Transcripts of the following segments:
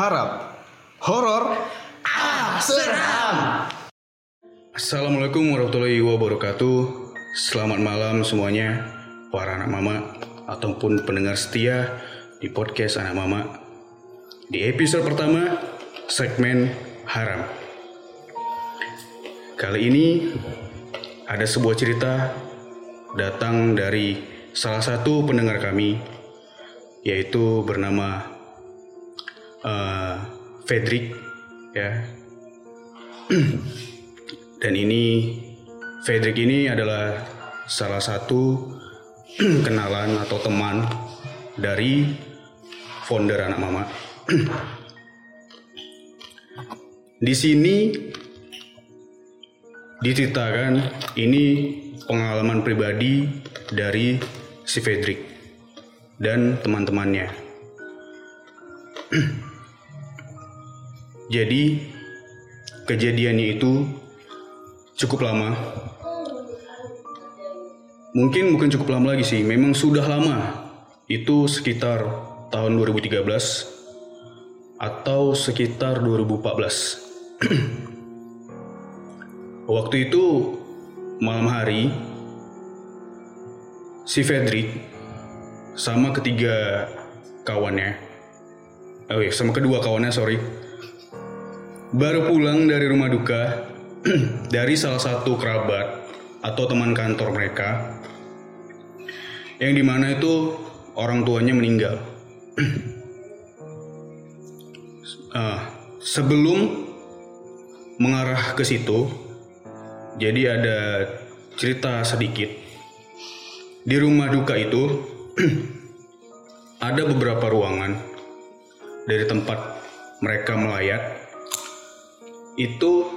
harap. Horor Ah, seram. Assalamualaikum warahmatullahi wabarakatuh. Selamat malam semuanya, para anak mama ataupun pendengar setia di podcast anak mama. Di episode pertama, segmen haram. Kali ini ada sebuah cerita datang dari salah satu pendengar kami, yaitu bernama eh, Fredrik, ya. Dan ini Fredrik ini adalah salah satu kenalan atau teman dari founder anak mama. Di sini diceritakan ini pengalaman pribadi dari si Fredrik dan teman-temannya. Jadi kejadiannya itu cukup lama. Mungkin bukan cukup lama lagi sih, memang sudah lama. Itu sekitar tahun 2013 atau sekitar 2014. Waktu itu malam hari si Fredrik sama ketiga kawannya, oh sama kedua kawannya sorry, baru pulang dari rumah duka dari salah satu kerabat atau teman kantor mereka yang di mana itu orang tuanya meninggal. Ah, sebelum mengarah ke situ, jadi ada cerita sedikit di rumah duka itu ada beberapa ruangan dari tempat mereka melayat itu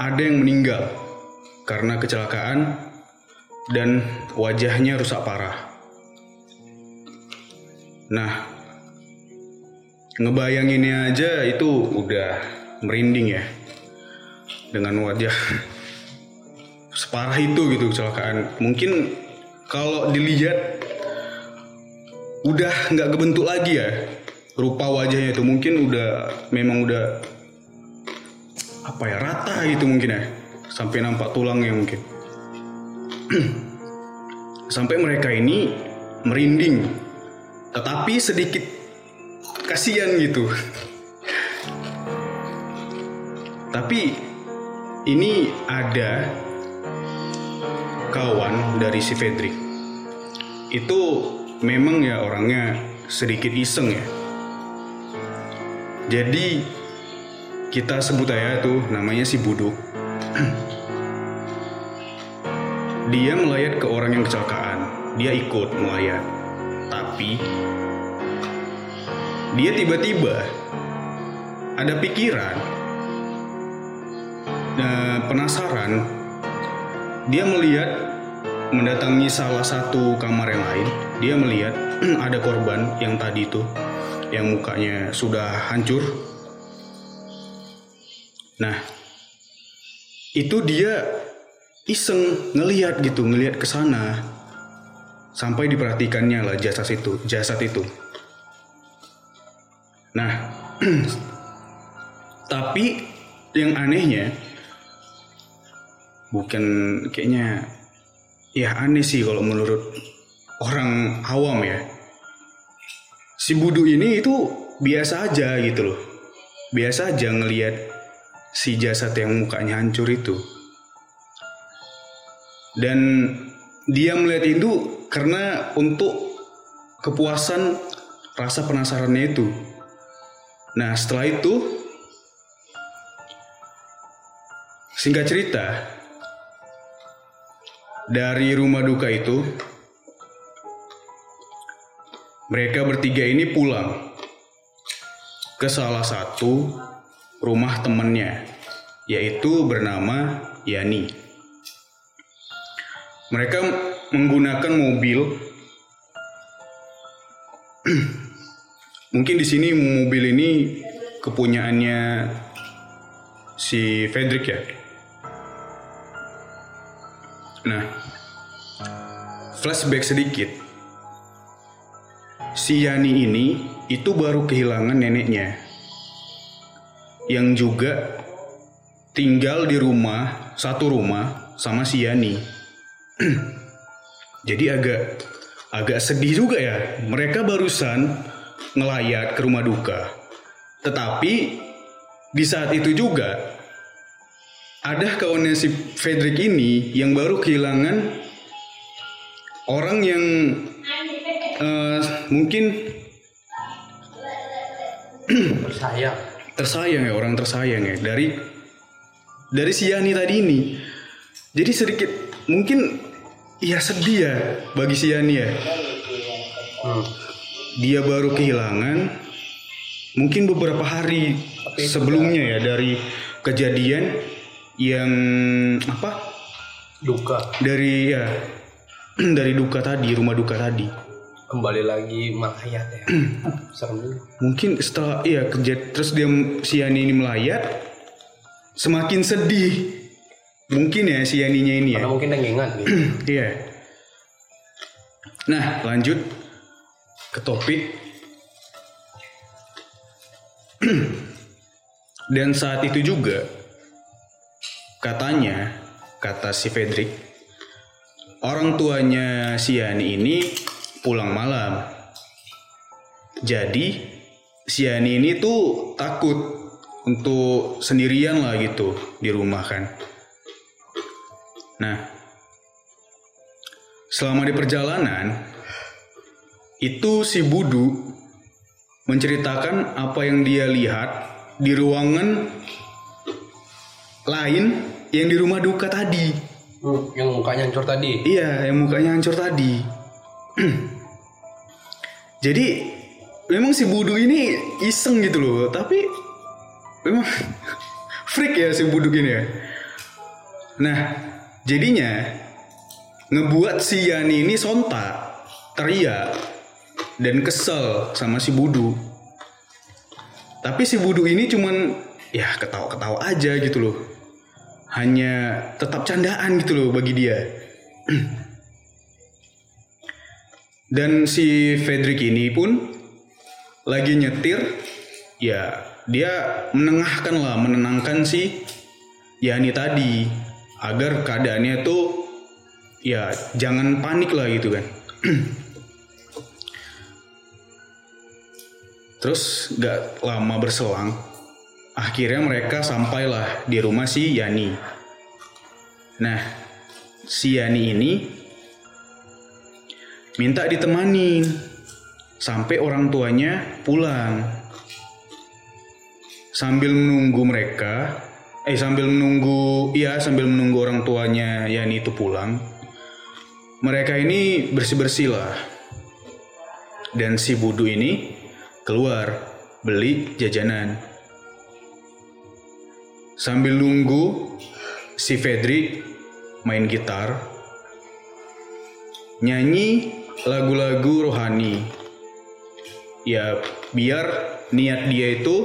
ada yang meninggal karena kecelakaan dan wajahnya rusak parah. Nah, ngebayanginnya aja itu udah merinding ya dengan wajah separah itu gitu kecelakaan. Mungkin kalau dilihat udah nggak kebentuk lagi ya rupa wajahnya itu mungkin udah memang udah apa ya rata gitu mungkin ya. Sampai nampak tulangnya mungkin. Sampai mereka ini merinding. Tetapi sedikit kasihan gitu. Tapi ini ada kawan dari si Fedrik itu memang ya orangnya sedikit iseng ya. Jadi kita sebut aja tuh namanya si Buduk. Dia melayat ke orang yang kecelakaan. Dia ikut melayat. Tapi dia tiba-tiba ada pikiran eh, penasaran dia melihat mendatangi salah satu kamar yang lain dia melihat ada korban yang tadi itu yang mukanya sudah hancur Nah, itu dia iseng ngelihat gitu, ngelihat ke sana. Sampai diperhatikannya lah jasad itu, jasad itu. Nah, tapi yang anehnya bukan kayaknya ya aneh sih kalau menurut orang awam ya. Si Budu ini itu biasa aja gitu loh. Biasa aja ngelihat si jasad yang mukanya hancur itu. Dan dia melihat itu karena untuk kepuasan rasa penasarannya itu. Nah setelah itu, singkat cerita, dari rumah duka itu, mereka bertiga ini pulang ke salah satu rumah temannya, yaitu bernama Yani. Mereka menggunakan mobil. Mungkin di sini mobil ini kepunyaannya si Fredrik ya. Nah, flashback sedikit. si Yani ini itu baru kehilangan neneknya yang juga tinggal di rumah satu rumah sama si Yani. Jadi agak agak sedih juga ya. Mereka barusan ngelayat ke rumah duka. Tetapi di saat itu juga ada kawannya si Frederick ini yang baru kehilangan orang yang eh, mungkin Saya. Tersayang ya orang tersayang ya dari dari si Yani tadi ini. Jadi sedikit mungkin ya sedih ya bagi si Yani ya. Hmm. Dia baru kehilangan mungkin beberapa hari sebelumnya ya dari kejadian yang apa Duka. dari ya dari duka tadi rumah duka tadi Kembali lagi melayat ya. Serem juga. mungkin setelah iya kejadian terus dia si Yani ini melayat semakin sedih mungkin ya si Yaninya ini ya Karena mungkin dia ngingat gitu. Iya. Nah, lanjut ke topik. Dan saat itu juga katanya kata si Fredrik orang tuanya si Yani ini pulang malam. Jadi si Yani ini tuh takut untuk sendirian lah gitu di rumah kan. Nah, selama di perjalanan itu si Budu menceritakan apa yang dia lihat di ruangan lain yang di rumah duka tadi. Hmm, yang mukanya hancur tadi. Iya, yang mukanya hancur tadi. Jadi memang si Budu ini iseng gitu loh, tapi memang freak ya si Budu ini ya. Nah, jadinya ngebuat si Yani ini sontak, teriak dan kesel sama si Budu. Tapi si Budu ini cuman ya ketawa-ketawa aja gitu loh. Hanya tetap candaan gitu loh bagi dia. Dan si Frederick ini pun lagi nyetir, ya dia menengahkan lah, menenangkan si Yani tadi agar keadaannya tuh ya jangan panik lah gitu kan. Terus gak lama berselang, akhirnya mereka sampailah di rumah si Yani. Nah, si Yani ini minta ditemanin sampai orang tuanya pulang. Sambil menunggu mereka, eh sambil menunggu, iya sambil menunggu orang tuanya Yani itu pulang, mereka ini bersih-bersih lah. Dan si Budu ini keluar beli jajanan. Sambil nunggu si Fedrik main gitar, nyanyi lagu-lagu rohani. Ya biar niat dia itu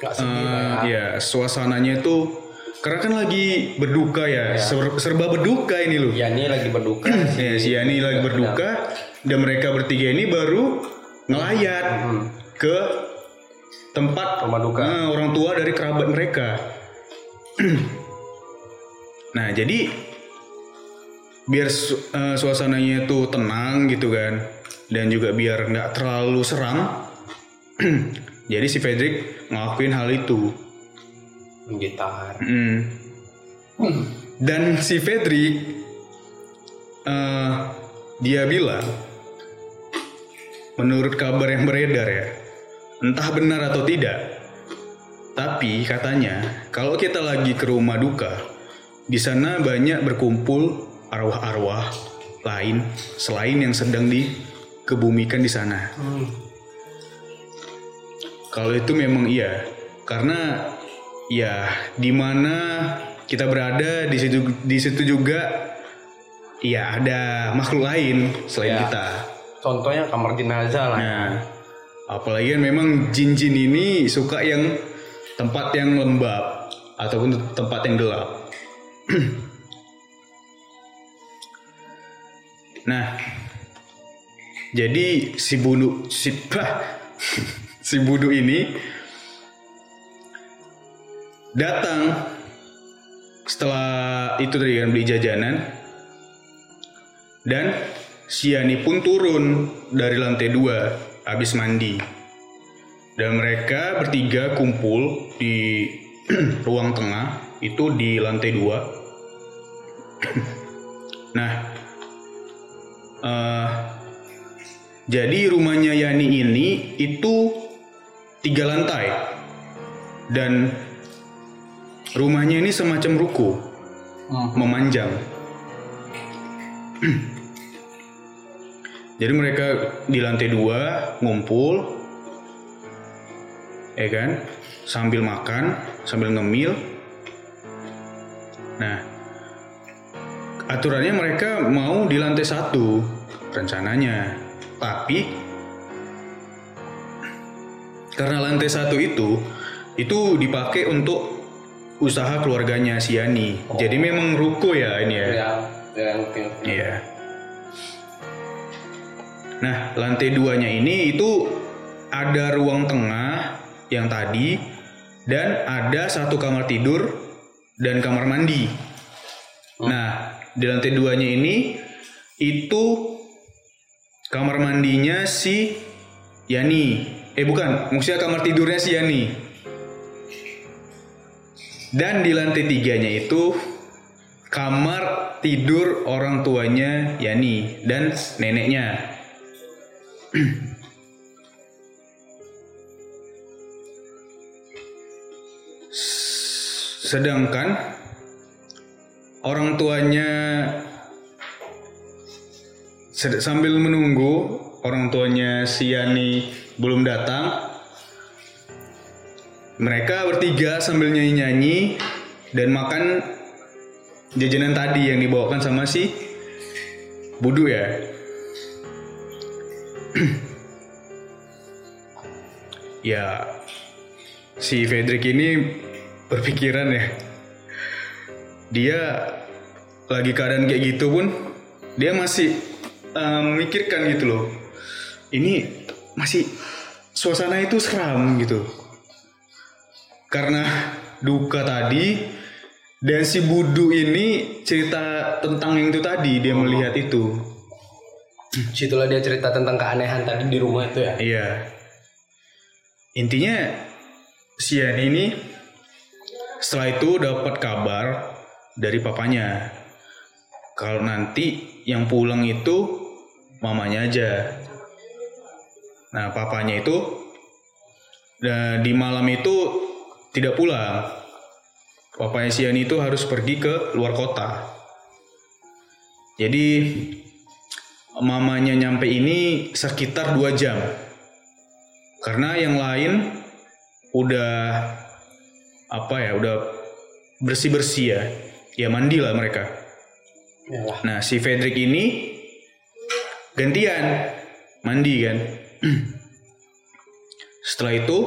Gak sedih eh, ya. ya suasananya itu karena kan lagi berduka ya, ser- serba berduka ini loh. Ya ini lagi berduka. Ya, si Yani lagi berduka dan mereka bertiga ini baru ngelayat Hmm. ke tempat Rumah duka. eh, orang tua dari kerabat mereka. nah, jadi biar su- eh, suasananya itu tenang gitu kan dan juga biar nggak terlalu seram. jadi si Frederick ngelakuin hal itu. Gitar. Mm. Dan si Fedrik eh, dia bilang menurut kabar yang beredar ya, entah benar atau tidak, tapi katanya kalau kita lagi ke rumah duka, di sana banyak berkumpul arwah-arwah lain selain yang sedang dikebumikan di sana. Hmm. Kalau itu memang iya, karena ya di mana kita berada di situ di situ juga ya ada makhluk lain selain Ya. kita. Contohnya kamar jenazah lah. Nah, apalagi kan memang jin-jin ini suka yang tempat yang lembab ataupun tempat yang gelap. nah, Jadi si budu si bah, si budu ini datang setelah itu tadi kan beli jajanan. Dan si Yani pun turun dari lantai dua habis mandi. Dan mereka bertiga kumpul di ruang tengah itu di lantai dua. Nah eh, jadi rumahnya Yani ini itu tiga lantai dan rumahnya ini semacam ruko memanjang. Jadi mereka di lantai dua ngumpul, ya kan, sambil makan, sambil ngemil. Nah, aturannya mereka mau di lantai satu rencananya, tapi karena lantai satu itu itu dipakai untuk usaha keluarganya si Yani. Jadi memang ruko ya ini ya. Ya, ya. Iya. Nah, lantai duanya ini itu ada ruang tengah yang tadi dan ada satu kamar tidur dan kamar mandi. Nah, di lantai duanya ini itu kamar mandinya si Yani. Eh bukan, maksudnya kamar tidurnya si Yani. Dan di lantai tiganya itu kamar tidur orang tuanya Yani dan neneknya. Sedangkan orang tuanya sambil menunggu orang tuanya si Yani belum datang, mereka bertiga sambil nyanyi-nyanyi dan makan jajanan tadi yang dibawakan sama si Budu ya. ya si Fredrik ini berpikiran ya. Dia lagi keadaan kayak gitu pun dia masih eh, memikirkan gitu loh. Ini masih suasana itu seram gitu karena duka tadi dan si Budu ini cerita tentang yang itu tadi dia melihat itu Situlah dia cerita tentang keanehan tadi di rumah itu ya. iya intinya si Yani ini setelah itu dapat kabar dari papanya. Kalau nanti yang pulang itu mamanya aja. Nah papanya itu nah, di malam itu tidak pulang. Papanya si Yani itu harus pergi ke luar kota. Jadi mamanya nyampe ini sekitar dua jam. Karena yang lain udah apa ya udah bersih bersih ya ya mandi lah mereka Yalah. nah si Fredrik ini gantian mandi kan setelah itu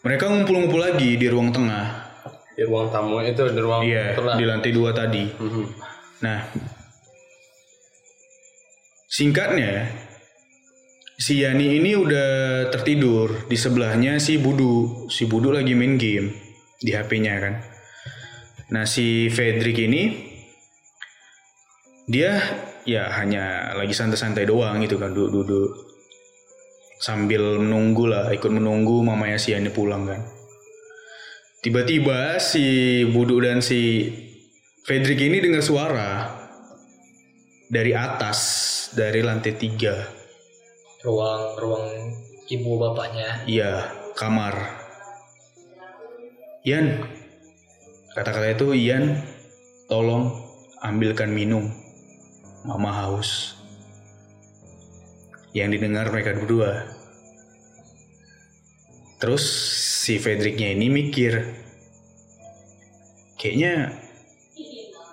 mereka ngumpul-ngumpul lagi di ruang tengah Di ruang tamu itu di ruang iya itulah. di lantai dua tadi Mhm. Nah, singkatnya, si Yani ini udah tertidur di sebelahnya si Budu. Si Budu lagi main game di HP-nya kan. Nah, si Fredrik ini dia ya hanya lagi santai-santai doang gitu kan duduk-duduk. Sambil menunggu lah ikut menunggu mamanya si Yani pulang kan. Tiba-tiba si Budu dan si Fredrik ini dengar suara dari atas dari lantai tiga. Ruang ruang ibu bapaknya. Iya kamar. Ian kata-kata itu Ian tolong ambilkan minum mama haus yang didengar mereka berdua terus si Fredriknya ini mikir kayaknya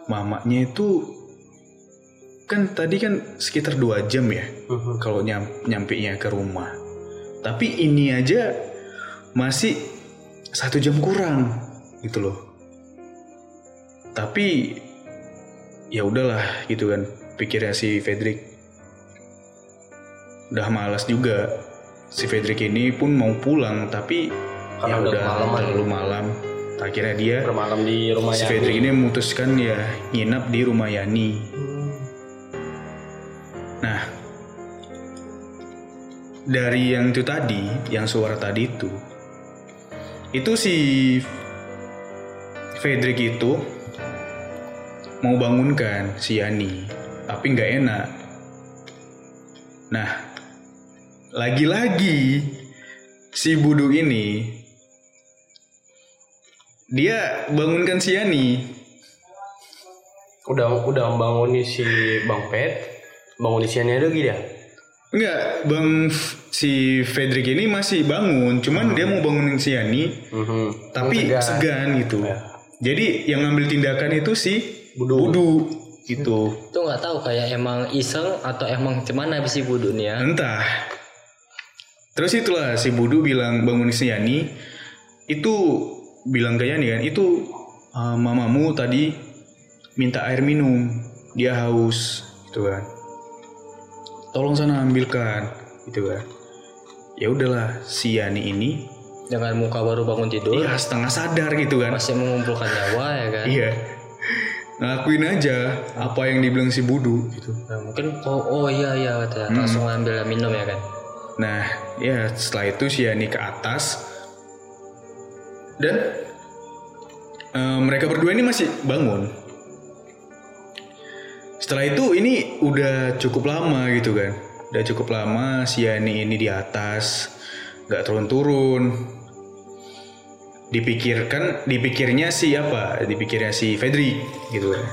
mamanya itu kan tadi kan sekitar dua jam ya Mhm. kalau nyam, nyampe nya ke rumah. Tapi ini aja masih satu jam kurang gitu loh. Tapi ya udahlah gitu kan pikirnya si Fredrik. udah malas juga si Fredrik ini pun mau pulang tapi Karena ya udah kemalaman. terlalu malam akhirnya dia bermalam di rumah si Yani. Fredrik ini memutuskan ya nginap di rumah Yani nah dari yang itu tadi yang suara tadi itu itu si Fredrik itu mau bangunkan si Yani tapi nggak enak nah lagi-lagi si Budu ini dia bangunkan si Yani udah udah bangun si Bang Pet bangun di sini lagi dia Enggak, Bang si Fredrik ini masih bangun, cuman dia mau bangunin si Yani, Mhm. tapi Segan. segan gitu. Ya. Jadi yang ngambil tindakan itu si Budu. Budu gitu. Itu nggak tahu kayak emang iseng atau emang cuman habis si budu nih ya. Entah. Terus itulah si Budu bilang bangunin si Yani, itu bilang ke Yani kan, itu "Ah, mamamu tadi minta air minum, dia haus gitu kan. Tolong sana ambilkan gitu kan. Ya udahlah si Yani ini Dengan muka baru bangun tidur Iya setengah sadar gitu kan masih mengumpulkan nyawa ya kan. Iya Ngelakuin aja Apa yang dibilang si Budu gitu. Nah, mungkin oh oh iya iya kata langsung ambil minum ya kan. Nah ya setelah itu si Yani ke atas. Dan eh, Mereka berdua ini masih bangun. Setelah itu ini udah cukup lama gitu kan? Udah cukup lama si Yani ini di atas Gak turun-turun Dipikirkan Dipikirnya si apa? Dipikirnya si Fedri gitu kan.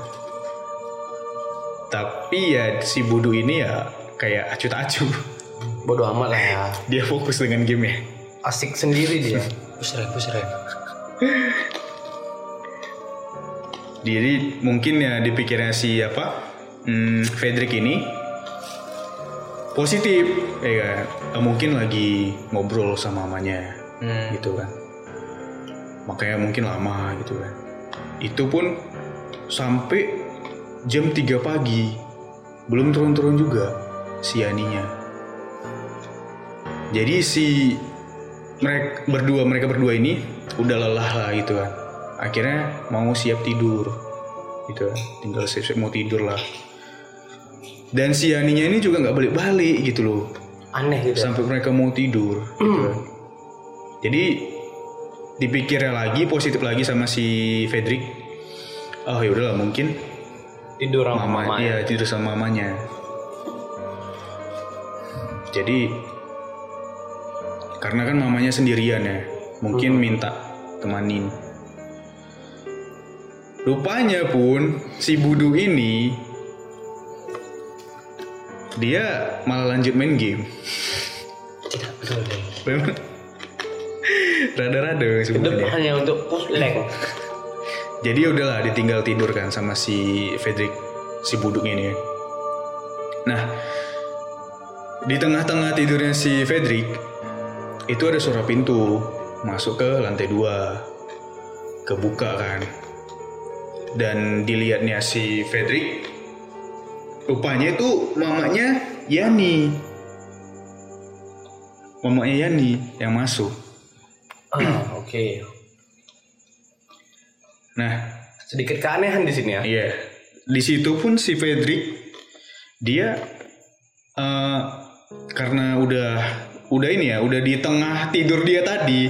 Tapi ya si Budu ini ya Kayak acuh tak acuh bodoh amat lah ya. Dia fokus dengan game ya. Asik sendiri dia. Pusreng pusreng. jadi mungkin ya dipikirnya si apa? Hmm, Fredrik ini positif ya kan? Mungkin lagi ngobrol sama mamanya Hmm. gitu kan makanya mungkin lama gitu kan itu pun sampai jam 3 pagi. Belum turun-turun juga si Yaninya jadi si mereka berdua mereka berdua ini udah lelah lah gitu kan. Akhirnya mau siap tidur gitu kan. Tinggal siap-siap mau tidur lah. Dan si Yaninya ini juga nggak balik-balik gitu loh. Aneh gitu ya. sampai mereka mau tidur gitu kan. Jadi dipikirnya lagi positif lagi sama si Fredrik. Oh ya udahlah mungkin tidur sama mama, mama iya tidur sama mamanya. Jadi karena kan mamanya sendirian ya, mungkin minta temanin. Rupanya pun si Budu ini dia malah lanjut main game. Tidak peduli. Memang rada-rada sebenarnya. hanya untuk leg Jadi ya udahlah ditinggal tidur kan sama si Fredrik si buduk ini. Nah, di tengah-tengah tidurnya si Fredrik itu ada suara pintu masuk ke lantai dua. Kebuka kan. Dan dilihatnya si Fredrik rupanya itu mamanya Yani. Mamanya Yani yang masuk ah oke nah sedikit keanehan di sini ya Iya, di situ pun si Fredrik dia eh, karena udah udah ini ya, udah di tengah tidur dia tadi.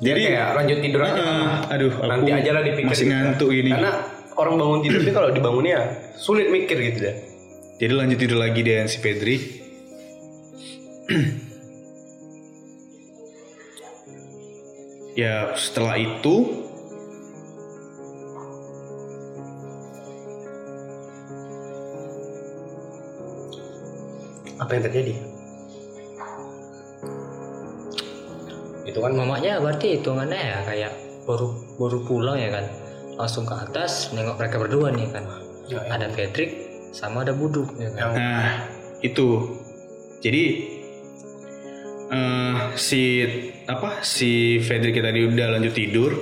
jadi Jadi kayak lanjut tidur aja eh, aduh, aku nanti aja lah dipikir masih gitu. ngantuk ini. karena orang bangun tidur itu kalau dibangunnya sulit mikir gitu deh Jadi lanjut tidur lagi dengan si Fredrik. Ya setelah itu apa yang terjadi itu kan Mamanya berarti hitungannya ya kayak baru baru pulang ya kan. Langsung ke atas nengok mereka berdua nih kan. Ya, ya. Ada Patrick sama ada Budu ya kan. yang Nah, itu. Jadi eh si apa si Fredrik tadi udah lanjut tidur.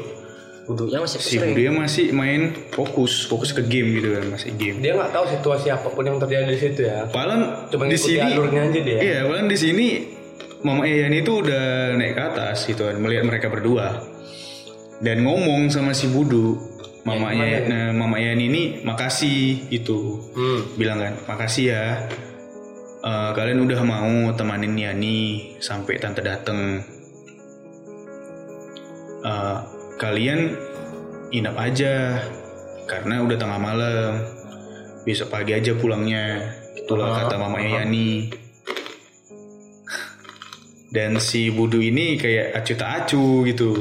Buduknya masih si sering. dia masih main fokus fokus ke game gitu kan masih game Dia nggak tahu situasi apa pun yang terjadi di situ ya. Paling Cuma di sini alurnya aja dia. Iya, paling di sini Mama Ian itu udah naik ke atas gitu kan, melihat mereka berdua dan ngomong sama si Budu, Mama Ian, nah, Mama Ian ini makasih itu, Hmm. bilang kan, makasih ya, Eh, kalian udah mau temanin Yani sampai tante dateng. Eh, kalian inap aja karena udah tengah malam, besok pagi aja pulangnya, itulah kata Mama Yani dan si Budu ini kayak acu tak acu gitu.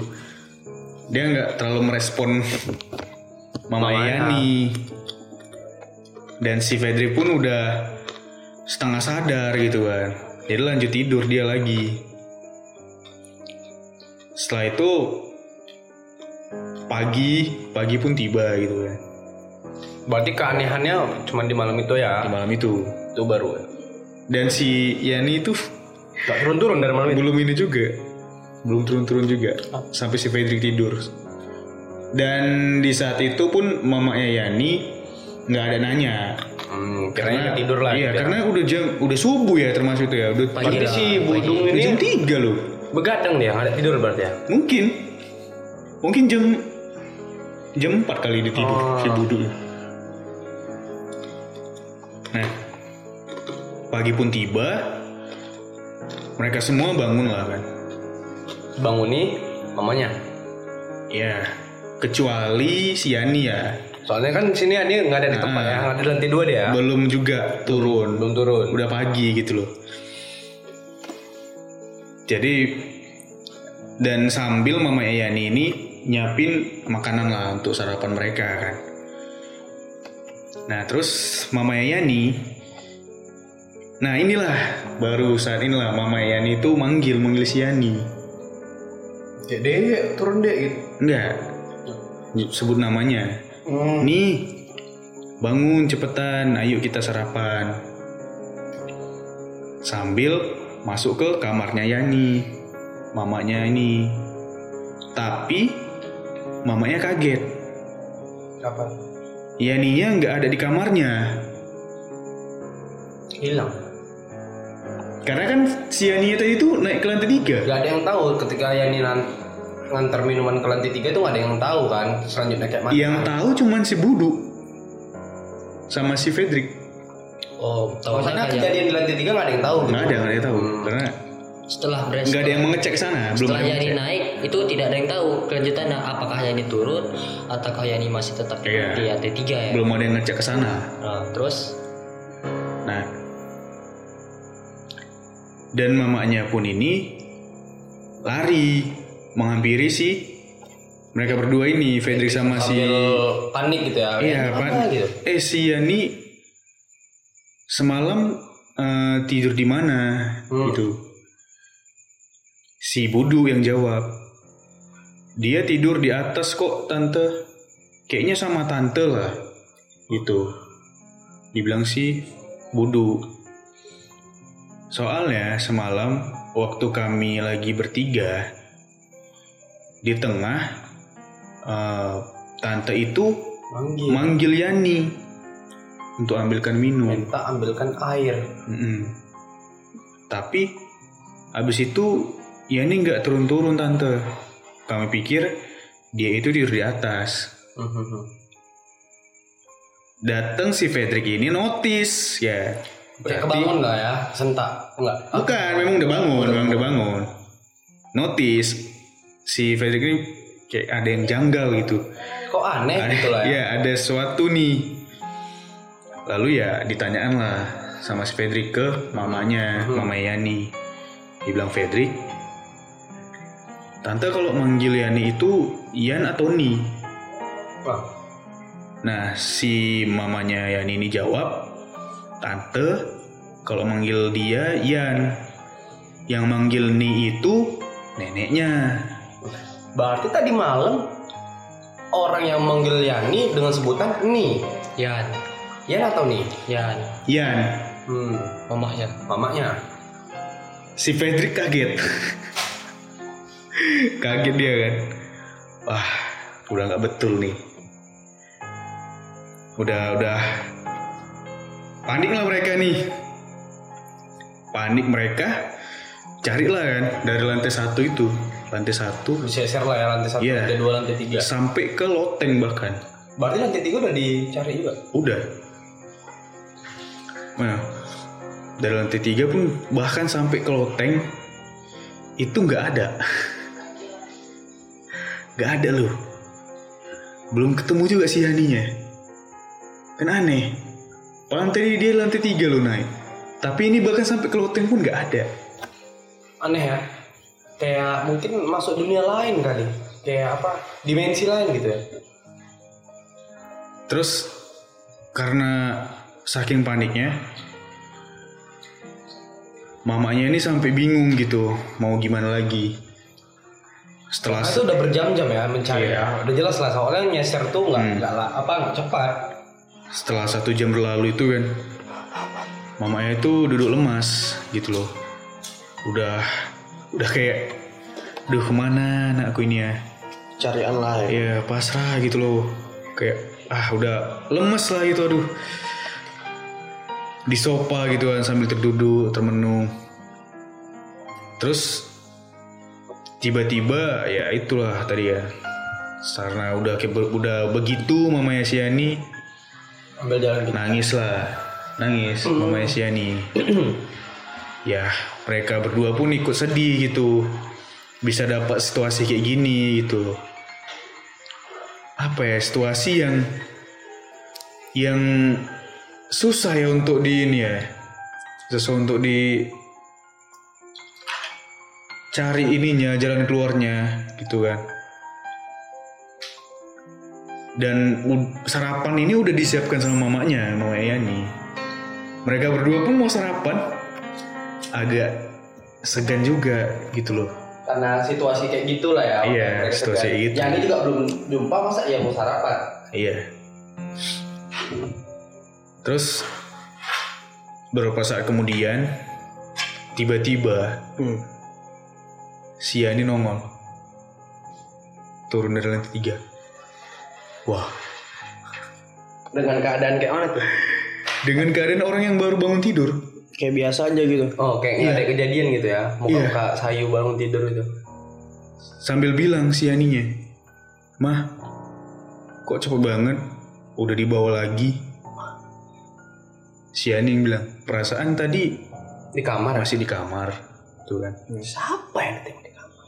Dia nggak terlalu merespon Mama Mamanya. Yani dan si Fedri pun udah setengah sadar gitu kan jadi lanjut tidur dia lagi setelah itu pagi pagi pun tiba gitu kan Berarti keanehannya cuma di malam itu ya. di malam itu Itu baru. ya. dan si Yani itu Gak turun-turun dari malam itu. belum ini juga belum turun-turun juga sampai si Fredrik tidur dan di saat itu pun mamanya Yani nggak ada nanya Hmm, kiranya tidur lah. iya gitu ya. karena udah jam udah subuh ya termasuk itu ya udah Pagi Berarti lah, si pagi. Budung ini jam tiga loh begadang dia, ada tidur berarti ya. mungkin mungkin jam jam 4 kali dia tidur Oh. si Budu nah pagi pun tiba mereka semua bangun lah kan Bangun nih mamanya. ya kecuali si Yani ya Soalnya kan sini dia nggak ada di tempat ya, nggak ada di lantai dua dia. belum juga turun. Belum turun. udah pagi gitu loh. Jadi dan sambil mama Yani ini nyiapin makanan lah untuk sarapan mereka kan. Nah terus mama Yani nah inilah baru saat inilah mama Yani itu manggil manggil si Yani. Jadi turun dia gitu. enggak. Sebut namanya Hmm. Nih, bangun cepetan, ayo kita sarapan. Sambil masuk ke kamarnya Yani, mamanya ini. Tapi mamanya kaget. Apa? Yaninya nggak ada di kamarnya. Hilang. Karena kan si Yani tadi itu naik ke lantai tiga. Gak ada yang tahu ketika Yani nan- ngantar minuman ke lantai tiga itu gak ada yang tahu kan selanjutnya kayak mana. Yang tahu cuman si Budu sama si Fedrik. Oh, tahu Maksudnya kayak kejadian di lantai tiga gak ada yang tahu. gitu. Nggak ada, nggak ada yang tahu. Karena setelah beres nggak ada yang mengecek sana. Belum setelah Yani naik itu tidak ada yang tahu kelanjutannya apakah Yani turun ataukah Yani masih tetap Iya. di lantai tiga ya Belum ada yang ngecek ke sana. Nah, terus Nah, dan mamanya pun ini lari menghampiri si mereka berdua ini, Fredrik sama si panik gitu ya. iya Apa apa? gitu. Eh si Yani semalam eh, tidur di mana? Hmm. Gitu. Si Budu yang jawab. Dia tidur di atas kok tante. Kayaknya sama tante lah. Gitu. Dibilang si Budu. Soalnya semalam waktu kami lagi bertiga di tengah eh, tante itu Manggil. manggil Yani untuk ambilkan minum. Minta ambilkan air. Mm-mm. Tapi abis itu Yani nggak turun-turun tante. Kami pikir dia itu tidur di atas. Mhm. Datang si Fredrik ini notice ya. Kayak kebangun nggak ya? Sentak enggak? Bukan, memang udah bangun, memang udah bangun. Notice si Fredrik ini kayak ada yang janggal gitu. Kok aneh gitu lah ya? Iya, ada sesuatu nih. Lalu ya ditanyaan lah sama si Fedrik ke mamanya, mama Yani. Dibilang Fedrik, Tante kalau manggil Yani itu Ian atau Ni? Wah, Nah, si mamanya Yani ini jawab, Tante kalau manggil dia Ian. Yang manggil Ni itu neneknya. Berarti tadi malam orang yang manggil Yani dengan sebutan Ni. Yan Yan atau Ni? Yan Ian. Hmm, mamahnya mamanya. Si Fredrik kaget. kaget dia kan. Wah, udah nggak betul nih udah udah panik lah mereka nih panik mereka carilah kan dari lantai satu itu lantai satu. Diseser lah ya lantai satu, Iya. lantai dua, lantai tiga. sampai ke loteng bahkan. Berarti lantai tiga udah dicari juga. udah. Nah dari lantai tiga pun bahkan sampai ke loteng itu nggak ada. Nggak ada loh. Belum ketemu juga si Haninya. Kan aneh. Lantai dia lantai tiga loh naik tapi ini bahkan sampai ke loteng pun nggak ada. Aneh ya. Kayak mungkin masuk dunia lain kali. Kayak apa? Dimensi lain gitu ya. Terus karena saking paniknya, mamanya ini sampai bingung gitu mau gimana lagi. Setelah itu udah berjam-jam ya mencari Iya. ya. Udah jelas lah soalnya nyeser tuh nggak Hmm. nggak apa nggak cepat. setelah satu jam berlalu itu kan, mamanya itu duduk lemas gitu loh. Udah udah kayak, duh ke mana anakku ini ya? Carian lain. ya pasrah gitu loh. Kayak ah udah lemes lah gitu aduh. Di sofa gitu kan sambil terduduk termenung. Terus tiba-tiba ya itulah tadi ya. Karena udah udah begitu mamanya si Yani Ambil jalan gitu. nangis lah. Nangis mamanya si Yani ya mereka berdua pun ikut sedih gitu. Bisa dapat situasi kayak gini gitu. Apa ya situasi yang yang susah ya untuk di ini ya. Susah untuk di cari ininya jalan keluarnya gitu kan. Dan sarapan ini udah disiapkan sama mamanya mama Yani. Mereka berdua pun mau sarapan agak segan juga gitu loh Karena situasi kayak gitulah ya. Iya, Mereka situasi kayak gitu. Yani juga belum jumpa masa ya mau sarapan. Iya. Terus beberapa saat kemudian tiba-tiba Hmm. si Yani nongol turun dari lantai tiga. Wah, Dengan keadaan kayak mana tuh? dengan keadaan orang yang baru bangun tidur. Kayak biasa aja gitu. Oh, kayak nggak ada kejadian gitu ya. Muka-muka Iya. sayu bangun tidur itu. Sambil bilang si Yaninya, Mah, kok cepet banget? Udah dibawa lagi. Si Yani yang bilang, perasaan tadi Di kamar. masih di kamar. Tuh kan. Siapa yang ditengok di kamar?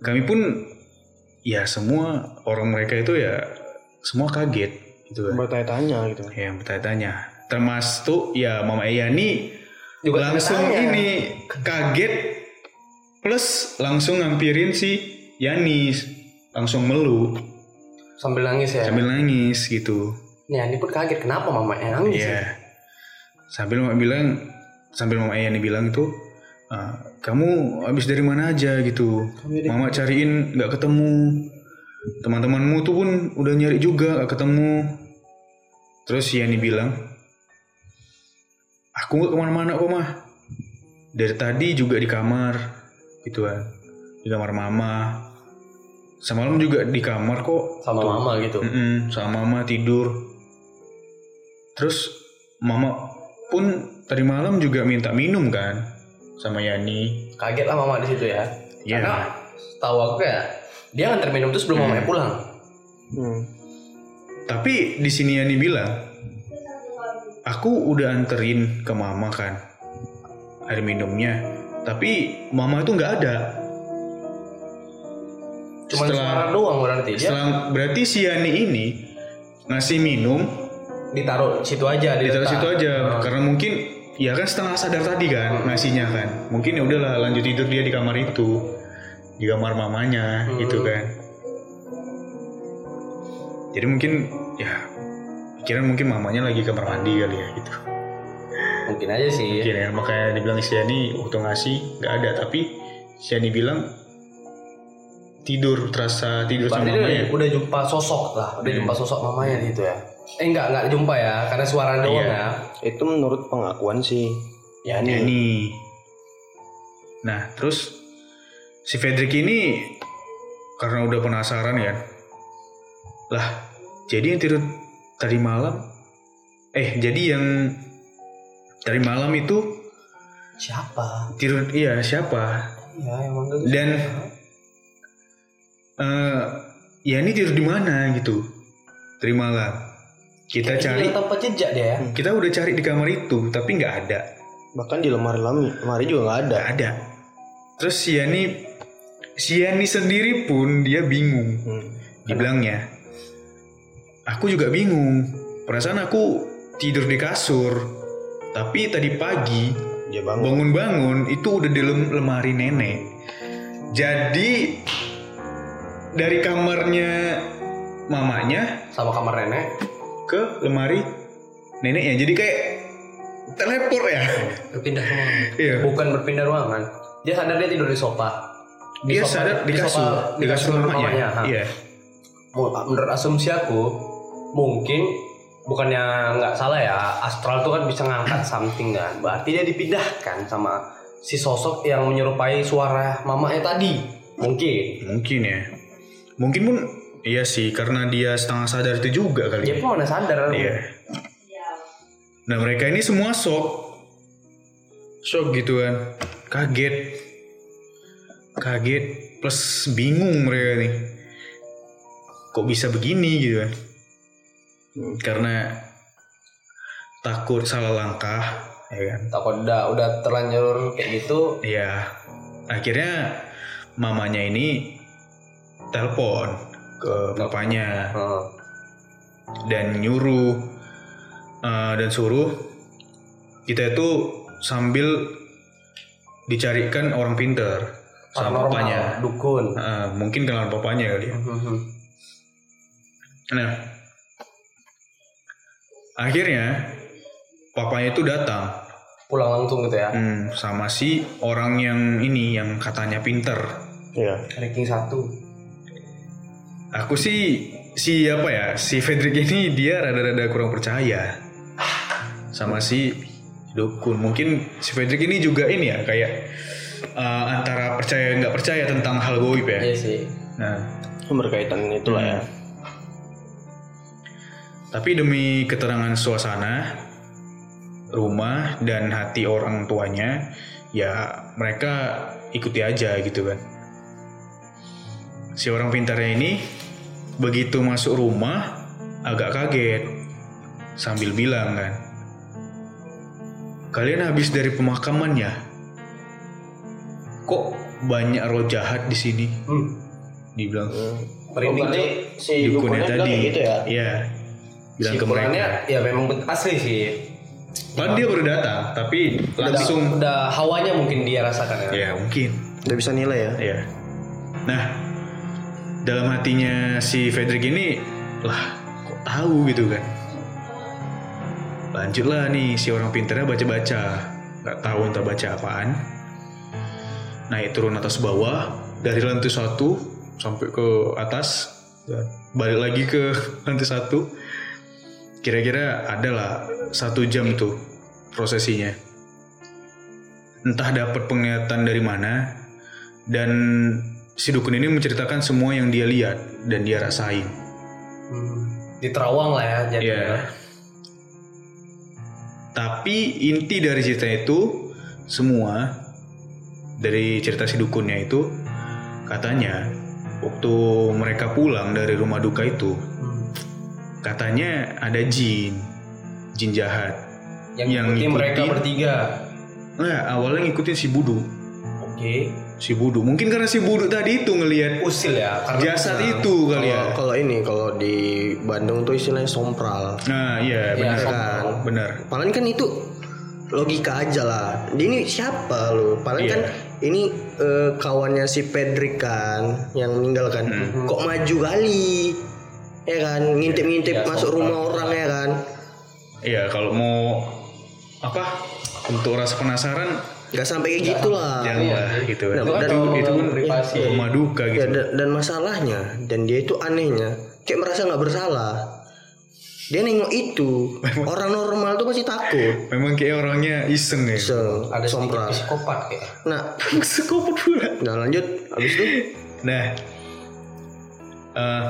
kami pun ya semua orang mereka itu ya semua kaget gitu kan Bertanya-tanya gitu. ya bertanya-tanya termasuk ya Mama Yani Juga langsung tanya-tanya. ini kaget plus langsung ngampirin si Yani langsung melu Sambil nangis ya. sambil nangis gitu Yani pun kaget kenapa mama yang nangis Iya. ya? Sambil mama bilang, sambil mama Yani bilang itu, "Ah, kamu habis dari mana aja gitu. Mama cariin nggak ketemu. Teman-temanmu tuh pun udah nyari juga nggak ketemu. Terus Yani bilang, aku nggak ke mana-mana kok mah. Dari tadi juga di kamar, gitu kan. Di kamar mama. Semalam juga di kamar kok. Sama mama gitu. Mm-mm, sama mama tidur. Terus mama pun tadi malam juga minta minum kan sama Yani. Kaget lah mama di situ ya. Iya. Karena tahu aku ya, dia nganter minum tuh sebelum mamanya pulang. Hmm. Tapi di sini Yani bilang, aku udah anterin ke mama kan air minumnya. Tapi mama itu nggak ada. Cuman Setelah- suara doang berarti dia Setelah berarti si Yani ini ngasih minum ditaruh situ aja di diletak. situ aja Oh. karena mungkin ya kan setengah sadar tadi kan ngasihnya kan mungkin ya udahlah lanjut tidur dia di kamar itu di kamar mamanya Hmm. gitu kan jadi mungkin ya pikiran mungkin mamanya lagi kamar mandi kali ya gitu Mungkin aja sih. mungkin ya makanya dibilang si Yani waktu ngasih nggak ada tapi si Yani bilang tidur terasa tidur Berarti sama mamanya udah jumpa sosok lah, udah Hmm. jumpa sosok mamanya di situ ya. Eh enggak, enggak jumpa ya, karena suara doang Iya. ya. Itu menurut pengakuan si Yani. Yani. Nah, terus si Fredrik ini karena udah penasaran ya, Lah, jadi yang tidur tadi malam eh jadi yang tadi malam itu Siapa? tidur iya siapa? Iya, emang gak Dan eh ya ini tidur di mana gitu. Tadi malam. Kita cari Hilang tanpa jejak dia ya. kita udah cari di kamar itu tapi nggak ada. Bahkan di lemari lemari, lemari juga nggak ada. Nggak ada. Terus si Yani si Yani sendiri pun dia bingung. Hmm. Dibilangnya. Aku juga bingung. Perasaan aku tidur di kasur. Tapi tadi pagi Dia bangun. bangun-bangun itu udah di lem- lemari nenek. Jadi dari kamarnya mamanya Sama kamar nenek. ke lemari neneknya. Jadi kayak teleport ya. berpindah ruangan Iya. Bukan berpindah ruangan. Dia sadar dia tidur di sofa. Dia sofa- sadar di kasur, di kasur mamanya. ha. Iya. Menurut asumsi aku, mungkin bukannya nggak salah ya, astral tuh kan bisa ngangkat something kan. Berarti dia dipindahkan sama si sosok yang menyerupai suara mamanya tadi. Mungkin. Mungkin ya. Mungkin pun iya sih karena dia setengah sadar itu juga kali. Dia pun mana sadar. Iya. Nah mereka ini semua shock, shock gitu kan, kaget, kaget plus bingung mereka nih, kok bisa begini gitu kan? Karena takut salah langkah, ya kan? Takut udah udah terlanjur kayak gitu. Ya akhirnya mamanya ini telepon ke papanya dan nyuruh uh, dan suruh kita itu sambil dicarikan orang pinter sama papanya dukun. Uh, mungkin kenalan papanya kali ya Mhm. nah akhirnya papanya itu datang Pulang langsung gitu ya. hmm, sama si orang yang ini yang katanya pinter Iya. Ranking satu. aku sih si apa ya si Fredrik ini dia rada-rada kurang percaya sama si dukun mungkin si Fredrik ini juga ini ya kayak uh, antara percaya nggak percaya tentang hal goib ya Iya sih. nah Berkaitan itulah ya. Tapi demi keterangan suasana rumah dan hati orang tuanya ya mereka ikuti aja gitu kan si orang pintarnya ini begitu masuk rumah agak kaget sambil bilang kan kalian habis dari pemakamannya kok banyak roh jahat di sini Hmm. dibilang Merinding Oh, berarti tuh. si dukunnya dukunnya tadi gitu ya. iya bilang ke mereka ya memang bet- asli sih. Padahal dia baru datang, tapi langsung Udah hawanya mungkin dia rasakan ya. ya mungkin. Udah bisa nilai ya. Ya. Nah, dalam hatinya si Fredrik ini lah kok tahu gitu kan. Lanjutlah nih si orang pintarnya baca-baca. Nggak tahu entah baca apaan. Naik turun atas bawah dari lantai satu sampai ke atas dan balik lagi ke lantai satu. Kira-kira adalah satu jam tuh prosesinya. Entah dapat penglihatan dari mana dan si dukun ini menceritakan semua yang dia lihat dan dia rasain. Hmm. Di Terawang lah ya jadi. Iya. Tapi inti dari cerita itu semua dari cerita si dukunnya itu katanya waktu mereka pulang dari rumah duka itu Hmm. Katanya ada jin, jin jahat. Yang, Yang ngikutin mereka ngikutin. bertiga. Nah awalnya ngikutin si Budu, Oke. si Budu. Mungkin karena si Budu tadi itu ngelihat Usil ya. Karena jasad Nah, itu kali ya. Kalau ini kalau di Bandung tuh istilahnya sompral. Nah iya Iya, benar kan. benar. Paling kan itu logika aja lah. Dia ini siapa lu? Paling Iya. kan ini eh, kawannya si Pedrik kan yang meninggal kan. Hmm. Kok maju kali? Ya kan, ngintip-ngintip Ya, masuk rumah orang ya kan. Iya kalau mau apa untuk rasa penasaran Gak sampai kayak gitulah. jangan lah gitu kan. Nah, itu, dan- itu kan privasi. rumah duka Ya, gitu. dan, dan masalahnya dan dia itu anehnya kayak merasa nggak bersalah. Dia nengok itu orang normal tuh pasti takut. Memang kayak orangnya iseng ya. Se ada sedikit sompral. psikopat kayak. Nah, Psikopat pula. nah lanjut habis itu Nah, eh,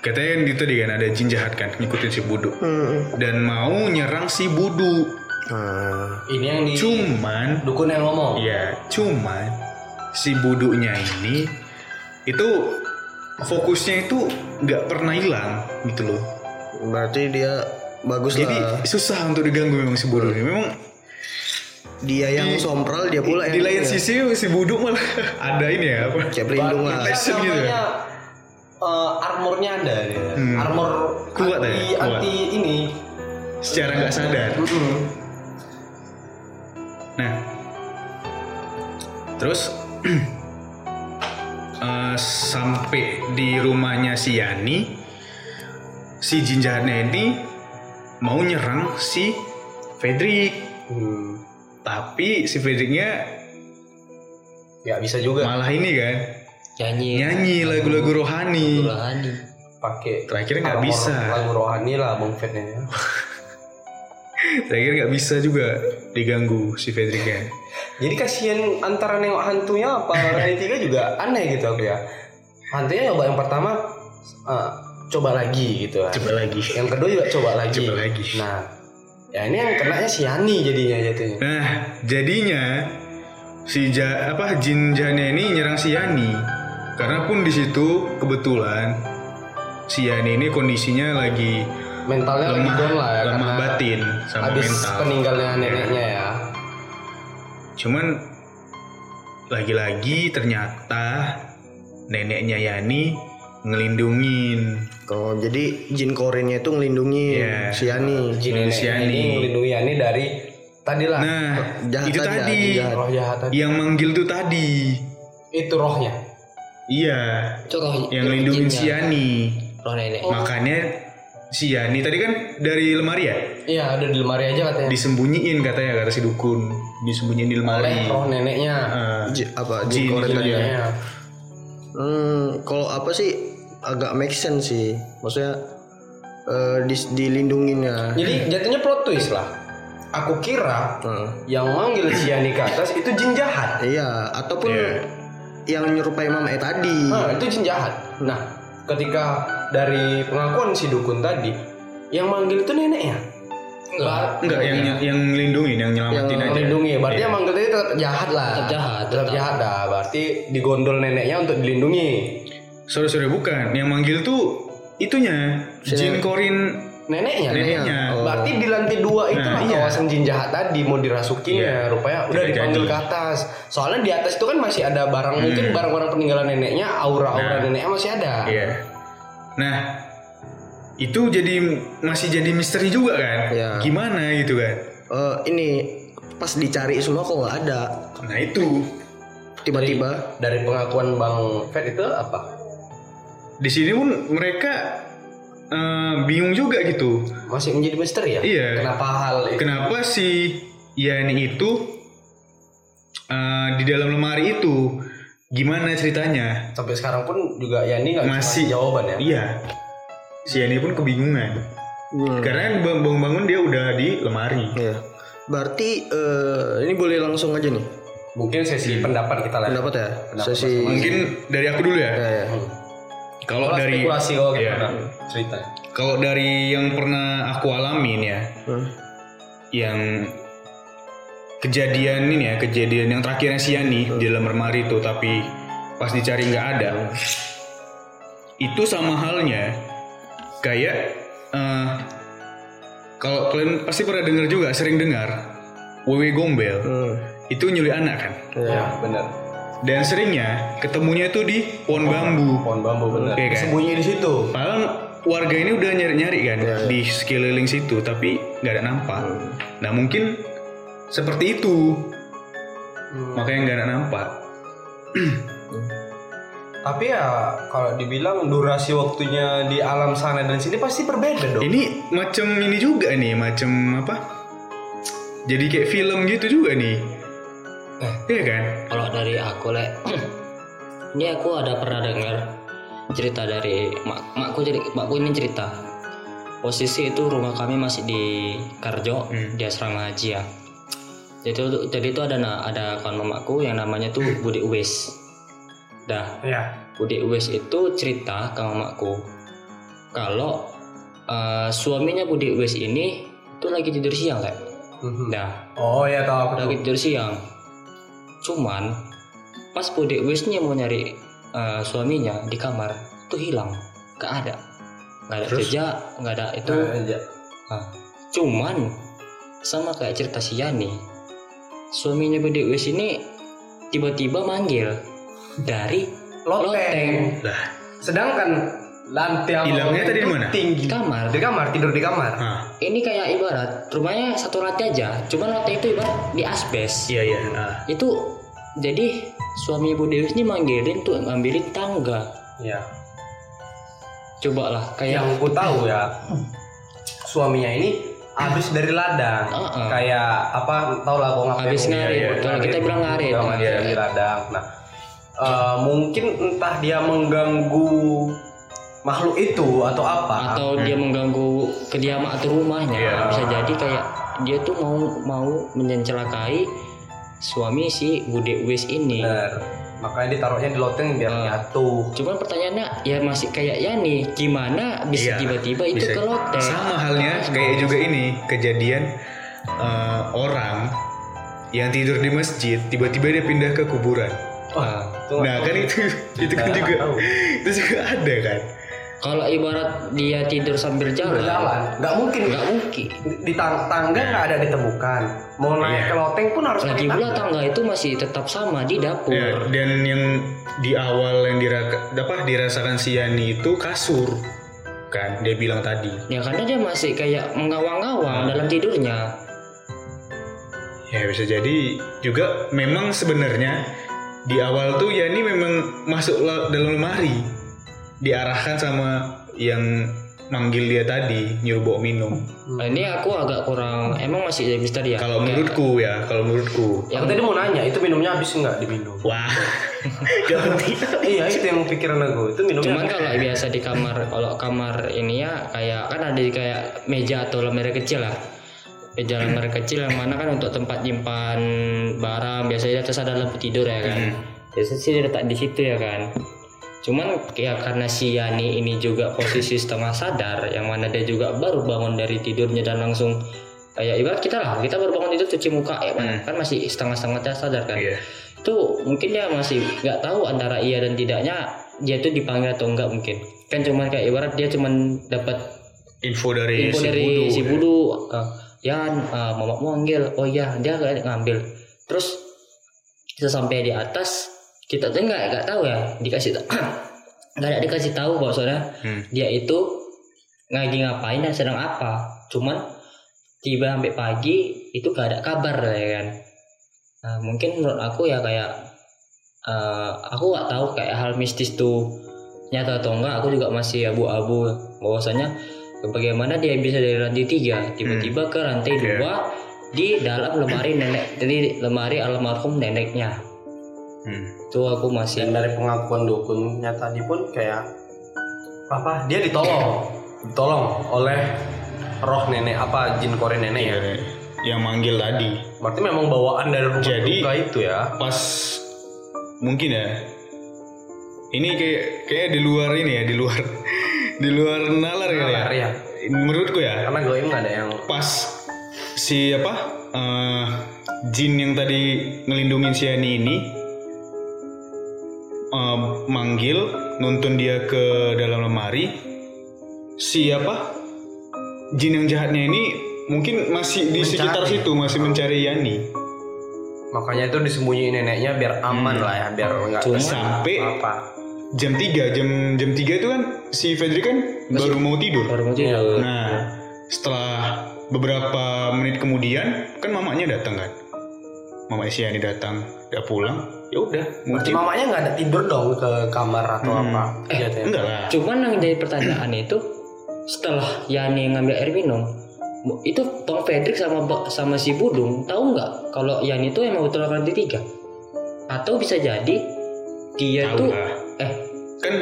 katanya yang itu tadi kan ada jin jahat kan ngikutin si Budu Hmm. dan mau nyerang si Budu Nah, Ini yang di cuman dukun yang ngomong. ya cuman si Budunya ini itu fokusnya itu nggak pernah hilang gitu loh berarti dia bagus jadi lah. susah untuk diganggu memang si Budu ini memang Dia yang sompral dia pula di yang lain ini ya. sisi si Budu malah ada ini ya apa kayak pelindung lah. Gitu ya? eh, armornya ada dia. Hmm. Armor Kuat anti, ya? Kuat. anti ini. secara nggak sadar. Nah, terus eh, sampai di rumahnya si Yani, si jin jahatnya ini mau nyerang si Fredrik, Hmm. tapi si Fredriknya Ya bisa juga malah ini kan nyanyi nyanyi lagu-lagu rohani. rohani pakai Terakhir nggak bisa. lagu rohani lah Bang Fed ini. Terakhir nggak bisa juga diganggu si Fredriknya. Jadi kasihan antara nengok hantunya apa reality juga aneh gitu aku ya. Hantunya coba yang pertama eh, coba lagi gitu kan. Coba lagi. Yang kedua juga coba lagi. Coba lagi. Nah, ya ini yang kenanya si Yani jadinya jatuhnya. Nah, jadinya si ja, apa jin jahatnya ini nyerang si Yani. Karena pun di situ kebetulan si Yani ini kondisinya lagi Mentalnya lagi lemah, down lah ya lemah karena batin sama habis mental. peninggalnya neneknya ya. Cuman lagi-lagi ternyata neneknya Yani ngelindungin. Oh, jadi jin korinnya itu ngelindungi Iya. si Yani. Jin si Yani. ini melindungi Yani dari tadi lah Nah, jahat itu tadi jahat. roh jahat tadi. yang manggil tuh tadi. Itu rohnya. Iya, itu roh yang ngelindungin si. Yani. roh nenek Makanya si Yani tadi kan dari lemari ya? Iya, ada di lemari aja katanya. disembunyiin katanya kata si dukun disembunyiin di Oleh lemari roh neneknya. Ji- apa jin, jin, tadi ya? Hmm, kalau apa sih agak make sense sih. Maksudnya eh di, dilindunginnya. Jadi jatuhnya plot twist lah. Aku kira Nah, yang manggil si Yani ke atas itu jin jahat. iya, ataupun Iya. Yang nyerupai mama E tadi. Nah, itu jin jahat. Nah, ketika dari pengakuan si dukun tadi, yang manggil itu neneknya. Ba- enggak yang yang ngelindungin yang nyelamatin yang aja melindungi. Berarti Iya. yang manggil tadi tetap jahat lah. Tetap jahat, Tetap tetap. jahat dah. Berarti digondol neneknya untuk dilindungi. sorry sorry bukan yang manggil tuh itunya jin korin Neneknya. neneknya Oh. Berarti di lantai dua itu Nah, iya. kawasan jin jahat tadi mau dirasukinnya. Iya. Rupanya udah Tidak dipanggil jadi. ke atas. Soalnya di atas itu kan masih ada barang mungkin barang-barang peninggalan neneknya, aura-aura Nah. neneknya masih ada. iya nah itu jadi masih jadi misteri juga kan Iya. gimana gitu kan Eh, ini pas dicari semua kok nggak ada. nah itu Tiba-tiba Dari pengakuan Bang Fed itu apa? di sini pun mereka eh, bingung juga gitu Masih menjadi misteri ya? Iya. Kenapa hal itu? kenapa si Yani itu eh, di dalam lemari itu gimana ceritanya Sampai sekarang pun juga Yani nggak Masih. jawaban ya? iya si Yani pun kebingungan Hmm. karena bangun-bangun dia udah di lemari Iya. Berarti eh, ini boleh langsung aja nih Mungkin sesi pendapat kita lah. pendapat ya. Pendapat Sesi mungkin dari aku dulu ya ya, ya. Hmm. Kalau dari spekulasi kalau Iya. pernah cerita. kalau dari yang pernah aku alamin ya Hmm. yang kejadian ini ya kejadian yang terakhirnya si Yani di dalam lemari itu tapi pas dicari nggak ada itu sama halnya kayak eh, kalau kalian pasti pernah dengar juga sering dengar wewe gombel Hmm. itu nyulik anak kan Ya, benar. Dan seringnya ketemunya itu di pohon bambu Pohon bambu benar. Iya kan? Sembunyi di situ. Padahal warga ini udah nyari-nyari kan di sekeliling situ, tapi nggak ada nampak. Nah mungkin seperti itu, makanya nggak ada nampak. Tapi ya kalau dibilang durasi waktunya di alam sana dan sini pasti berbeda dong. Ini macam ini juga nih, macam apa? Jadi kayak film gitu juga nih. Eh. Iya kan? kalau dari aku lek ini aku ada pernah dengar cerita dari mak makku jadi makku ini cerita posisi itu rumah kami masih di Karjo di asrama haji ya jadi itu jadi itu ada ada kawan mamaku yang namanya tuh Budi Uwes dah Ya. Budi Uwes itu cerita ke mamaku kalau eh, suaminya Budi Wes ini tuh lagi tidur siang kayak. Mhm. Nah, Oh ya tahu aku lagi tidur siang. Cuman pas Budi Wesnya mau nyari eh, suaminya di kamar tuh hilang, gak ada, gak ada Terus? jejak, gak ada itu. Nah. Nah, cuman sama kayak cerita si Yani, suaminya Budi Wes ini tiba-tiba manggil dari Loteng. loteng Lah, Sedangkan lantai sama Hilangnya tadi di mana? Tinggi. kamar. Di kamar tidur di kamar. ah, Ini kayak ibarat rumahnya satu lantai aja, cuman lantai itu ibarat di asbes. iya iya. Ah. Itu jadi suami Ibu Dewi ini manggilin tuh ngambilin tangga. Iya. Coba lah kayak Yang ku tahu ya suaminya ini habis dari ladang. Heeh. Kayak apa tau lah gua ngapain. Habis ngarit. iya, Kalau kita bilang ngarit. Iya. di ladang. Nah, eh, mungkin entah dia mengganggu makhluk itu atau apa. atau dia mengganggu kediaman atau rumahnya Iya. bisa jadi kayak dia tuh mau mau mencelakai suami si Bude Wis ini. Bener. Makanya ditaruhnya di loteng biar Ah. nyatu. Cuman pertanyaannya ya masih kayak Yani, gimana bisa Iya, tiba-tiba itu bisa. ke loteng? Sama halnya kayak juga ini kejadian eh, orang yang tidur di masjid tiba-tiba dia pindah ke kuburan. Nah, Tuh, Nah kan itu itu kan Nah, juga itu juga ada kan. Kalau ibarat dia tidur sambil jalan, berjalan. Nggak mungkin. nggak mungkin. Di tang- tangga nggak ada ditemukan. Mau naik Iya. ke loteng pun harus Lagi pula tangga. tangga itu masih tetap sama di dapur. Ya, dan yang di awal yang diraka, apa dirasakan si Yani itu kasur kan dia bilang tadi. Ya karena dia masih kayak mengawang-awang dalam tidurnya. Ya bisa jadi juga memang sebenarnya di awal tuh Yani memang masuk la- dalam lemari diarahkan sama yang manggil dia tadi nyuruh bawa minum. Nah, ini aku agak kurang emang masih jadi misteri ya. Kalau menurutku ya, kalau menurutku. Aku tadi mau nanya, itu minumnya habis nggak diminum? Wah. Ganti. iya itu yang pikiran aku. Itu minumnya. Cuman kalau biasa di kamar, kalau kamar ini ya kayak kan ada di kayak meja atau lemari kecil lah. Meja lemari kecil yang mana kan untuk tempat nyimpan barang biasanya atas ada lampu tidur ya kan. Biasanya sih letak di situ ya kan. Cuman ya karena si Yani ini juga posisi setengah sadar yang mana dia juga baru bangun dari tidurnya dan langsung kayak ibarat kita lah kita baru bangun tidur cuci muka ya kan, kan masih setengah-setengah sadar kan? Iya. itu mungkin dia masih nggak tahu antara iya dan tidaknya dia tuh dipanggil atau enggak mungkin. Kan cuman kayak ibarat dia cuman dapat Info dari info si dari Budu. si Budu eh, Yan uh, mama mau manggil oh iya dia ngambil. Terus kita sampai di atas kita tuh nggak nggak tahu ya dikasih nggak ada dikasih tahu bahwasanya Hmm. dia itu lagi ngapain dan sedang apa. Cuman tiba sampai pagi itu gak ada kabar ya kan. Nah mungkin menurut aku ya kayak eh, aku nggak tahu kayak hal mistis tuh nyata atau enggak aku juga masih abu-abu bahwasanya bagaimana dia bisa dari lantai tiga? Tiba-tiba ke lantai dua di dalam lemari nenek jadi lemari almarhum neneknya Hmm. itu aku masih Dan dari pengakuan dukunnya tadi pun kayak apa? Dia ditolong, ditolong oleh roh nenek apa jin kore nenek ya. Iya, yang manggil tadi. Berarti memang bawaan dari rumah Jadi- duka itu ya. Pas mungkin ya. Ini kayak kayak di luar ini ya, di luar di luar nalar ya. Nalar, ya. Menurutku ya, Karena goim nggak ada yang pas si apa eh, jin yang tadi ngelindungin si Yani ini eh, manggil nuntun dia ke dalam lemari si apa jin yang jahatnya ini mungkin masih di Mencari. sekitar situ masih mencari Yani makanya itu disembunyiin neneknya biar aman lah ya, biar nggak sampai apa. jam 3 jam jam 3 itu kan si Fedri kan baru mau tidur baru mau tidur Nah, setelah beberapa menit kemudian kan mamanya datang kan. Mama si Yani datang, dia pulang. Ya udah, Berarti mungkin mamanya nggak ada tidur dong ke kamar atau Hmm. apa? Eh, Jatuhnya. enggak lah. Cuman yang jadi pertanyaan itu setelah Yani ngambil air minum itu Bang Fredrik sama sama si Budung tahu nggak kalau Yani itu emang betul lantai tiga atau bisa jadi dia Tahu tuh lah. eh Kan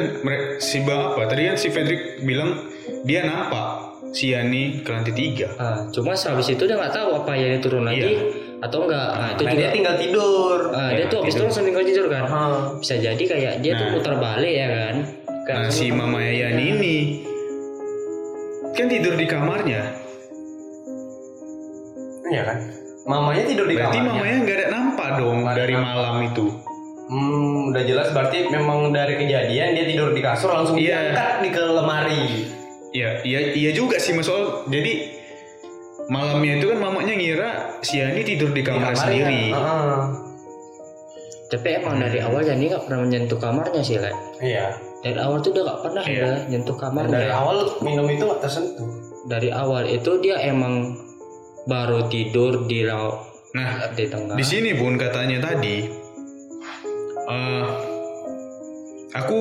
si Bang apa? Tadi kan si Fredrik bilang dia nampak si Yani ke lantai tiga. ah, cuma habis itu dia nggak tahu apa Yani turun lagi atau enggak nah, itu Nah, juga dia tinggal tidur. ah, Ya, dia tuh habis turun sambil nggak tidur kan Ah. bisa jadi kayak dia tuh Nah. putar balik ya kan Kan Nah, si mamanya Yani ini kan tidur di kamarnya. Iya kan? Mamanya tidur di Berarti kamarnya. mamanya nggak ada nampak dong dari nampak. malam itu. Hmm, udah jelas berarti memang dari kejadian dia tidur di kasur langsung Iya. diangkat di ke lemari. Iya, iya, iya juga sih mas Ol. Jadi malamnya itu kan mamanya ngira si Yani tidur di Di kamar kamarnya. sendiri. Heeh. Tapi emang dari awal Jani nggak pernah menyentuh kamarnya sih, Lek. Iya. Dari awal tuh udah nggak pernah Iya. udah nyentuh kamarnya. Dari awal minum itu nggak tersentuh. Dari awal itu dia emang baru tidur di laut Nah, di tengah. di sini bun katanya tadi, eh, aku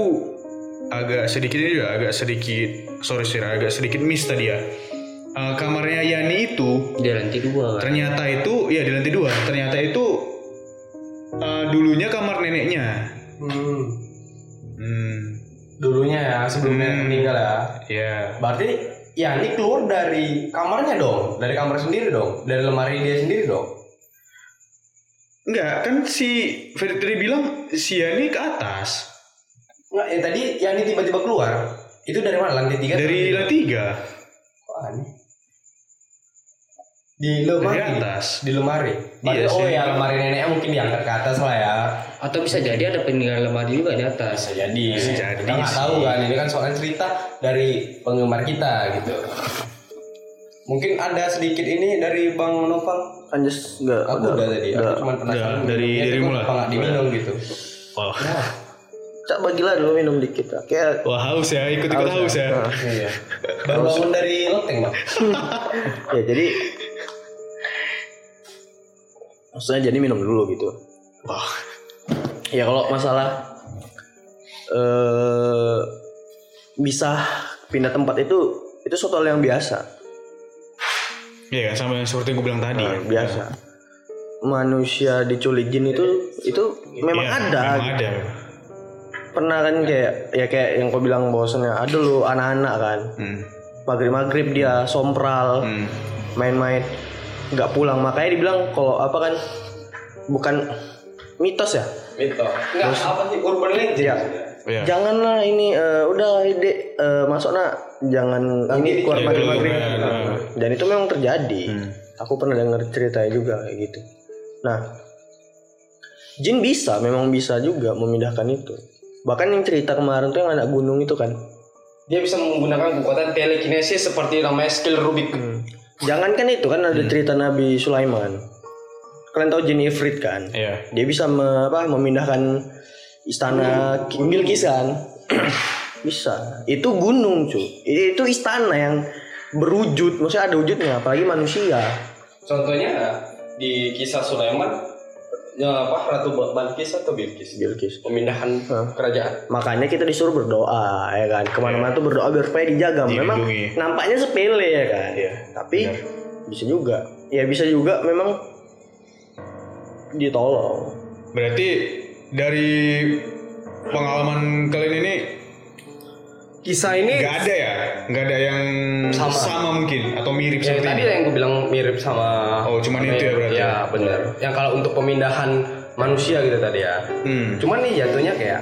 agak sedikit ini juga agak sedikit sorry sih agak sedikit miss tadi ya. Eh, kamarnya Yani itu di lantai dua kan. ternyata itu ya di lantai dua ternyata itu eh, dulunya kamar neneknya. Hmm. Hmm, Dulunya ya sebelumnya Hmm. meninggal ya. ya. Berarti ya ini keluar dari kamarnya dong, dari kamar sendiri dong, dari lemari dia sendiri dong. Enggak, kan si tadi bilang si Yani ke atas. Nggak, yang tadi yang ini tiba-tiba keluar itu dari mana? Lantai tiga? Dari lantai tiga. Kok aneh? Di lemari. Dari atas. Di lemari. Berarti, Iya oh ya lemari neneknya mungkin diangkat ke atas lah ya. Atau bisa jadi ada peninggalan lemari juga di atas. Bisa jadi. Bisa jadi Kita nggak tahu kan. Ini kan soalnya cerita dari penggemar kita gitu. Mungkin ada sedikit ini dari Bang Noval. Anjas enggak Aku udah, tadi. Aku cuma penasaran. Dari- minumnya dari mulai. Kenapa nggak diminum gitu? Wah, Cak bagilah dulu minum dikit lah. Kayak wah haus ya, ikut-ikut haus, ya. Nah, Iya. Baru bangun dari loteng bang. ya jadi maksudnya jadi minum dulu gitu. Wah, Ya kalau masalah eh bisa pindah tempat itu itu suatu hal yang biasa, Iya sama seperti yang gue bilang tadi. Nah, biasa. Manusia diculik jin itu itu memang Iya, ada. Memang ada. Pernah kan kayak ya kayak yang kau bilang bahwasannya ada lo anak-anak kan Hmm. maghrib maghrib dia sompral Hmm. Nggak pulang makanya dibilang kalau apa kan bukan mitos ya Itu. Enggak apa sih urban legend. Iya. Iya. janganlah ini eh, udah ide eh, masuk nak jangan ini keluar Iya, maghrib maghrib iya, iya. dan itu memang terjadi Hmm. aku pernah dengar ceritanya juga kayak gitu nah jin bisa memang bisa juga memindahkan itu bahkan yang cerita kemarin tuh yang anak gunung itu kan Dia bisa menggunakan kekuatan telekinesis seperti namanya skill Rubik. Jangankan itu kan ada cerita Nabi Sulaiman. Kalian tahu jin Ifrit kan? Iya. dia bisa me- apa, memindahkan istana King Bilqis kan? Bisa. Itu gunung cuy itu istana yang berwujud. Maksudnya ada wujudnya apalagi manusia. Contohnya di kisah Sulaiman ya apa? Ratu Balkis atau Bilqis Bilqis pemindahan Hah. kerajaan. makanya kita disuruh berdoa ya kan? Ke mana-mana tuh berdoa biar supaya dijaga. Memang nampaknya sepele ya kan? Iya, tapi bisa juga. Ya bisa juga memang ditolong. Berarti dari pengalaman kalian ini Kisah ini nggak ada ya, nggak ada yang Sama. sama, mungkin atau mirip yang seperti tadi ini. yang gue bilang mirip sama Oh, cuman itu ya berarti. Ya benar. Yang kalau untuk pemindahan manusia gitu tadi ya. Hmm. Cuman nih jatuhnya kayak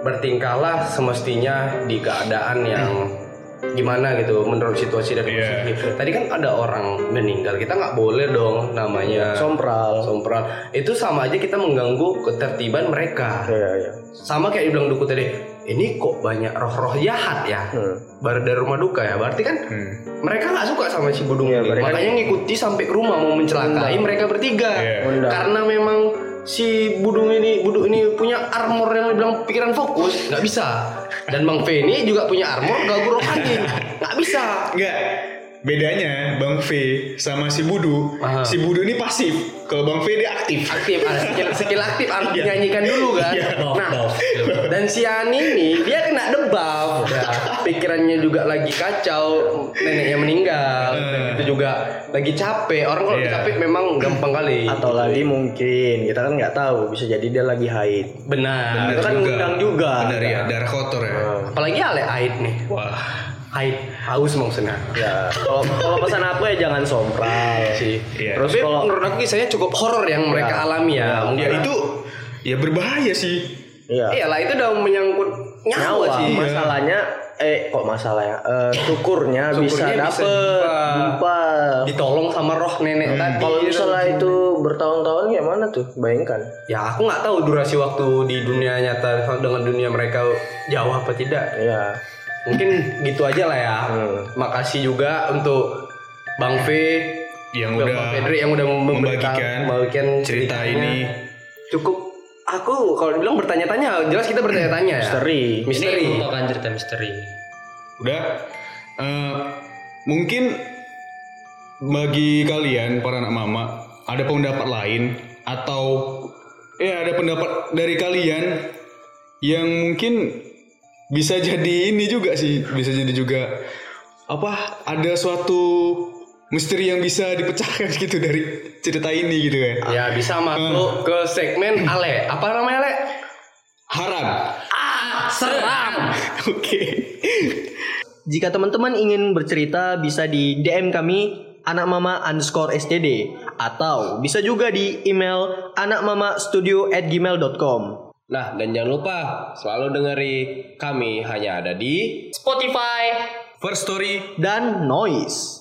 bertingkahlah semestinya di keadaan yang gimana gitu menurut situasi dan Iya. kondisi. Tadi kan ada orang meninggal, kita nggak boleh dong namanya sompral sompral. Itu sama aja kita mengganggu ketertiban mereka. ya ya Sama kayak dibilang duku tadi, ini kok banyak roh-roh jahat ya. hmm. Baru dari rumah duka ya. Berarti kan Hmm. mereka nggak suka sama si Budung Iya, ini. Makanya ngikuti sampai ke rumah mau mencelakai mereka bertiga. Iya. Undang. Karena memang si Budung ini Budung ini punya armor yang dibilang pikiran fokus, nggak bisa. Dan Bang V ini juga punya armor ganggu rohani, nggak bisa. Enggak. Bedanya Bang V sama si Budu, Aha. si Budu ini pasif. Kalau Bang V dia aktif. Aktif, ada skill, skill aktif harus dinyanyikan dulu kan. Iya. Nah, dan si Ani ini dia kena debuff. Ya, pikirannya juga lagi kacau, neneknya meninggal, dan itu juga lagi capek. Orang kalau Iya. capek memang gampang kali. atau lagi mungkin kita kan nggak tahu bisa jadi dia lagi haid Benar. Itu kan undang juga. Benar ya, darah kotor ya. Apalagi ale haid nih. Wah. Haid haus maksudnya. ya kalau kalau pesan aku ya jangan sompral Sih. Iya. terus Tapi kalau menurut aku kisahnya cukup horor yang mereka alami ya. Mungkin Ya itu ya berbahaya sih. Iya. Iyalah itu udah menyangkut nyawa, nyawa sih. masalahnya eh kok masalahnya eh syukurnya, bisa Syukurnya bisa dapet jumpa. Ditolong sama roh nenek tadi. Kalau misalnya itu bertahun-tahun gimana tuh? Bayangkan. Ya aku nggak tahu durasi waktu di dunia nyata dengan dunia mereka jauh apa tidak. Iya. Mungkin gitu aja lah ya. Hmm. Makasih juga untuk Bang V yang Bang udah Fedri yang udah membagikan membagikan cerita ini. Cukup aku kalau dibilang bertanya-tanya, jelas kita bertanya-tanya ya. Misteri. Misteri. Ini merupakan cerita misteri. Udah. Eh, mungkin bagi kalian para anak mama ada pendapat lain atau ya ada pendapat dari kalian yang mungkin bisa jadi ini juga sih, bisa jadi juga apa ada suatu misteri yang bisa dipecahkan gitu dari cerita ini gitu kan. Ya bisa masuk ke segmen Ale. Apa namanya Ale? Haram. Ah, seram. Oke. Jika teman-teman ingin bercerita bisa di DM kami anakmama underscore std atau bisa juga di email anakmamastudio at gmail.com Nah, dan jangan lupa selalu dengeri kami hanya ada di Spotify. First story dan noise.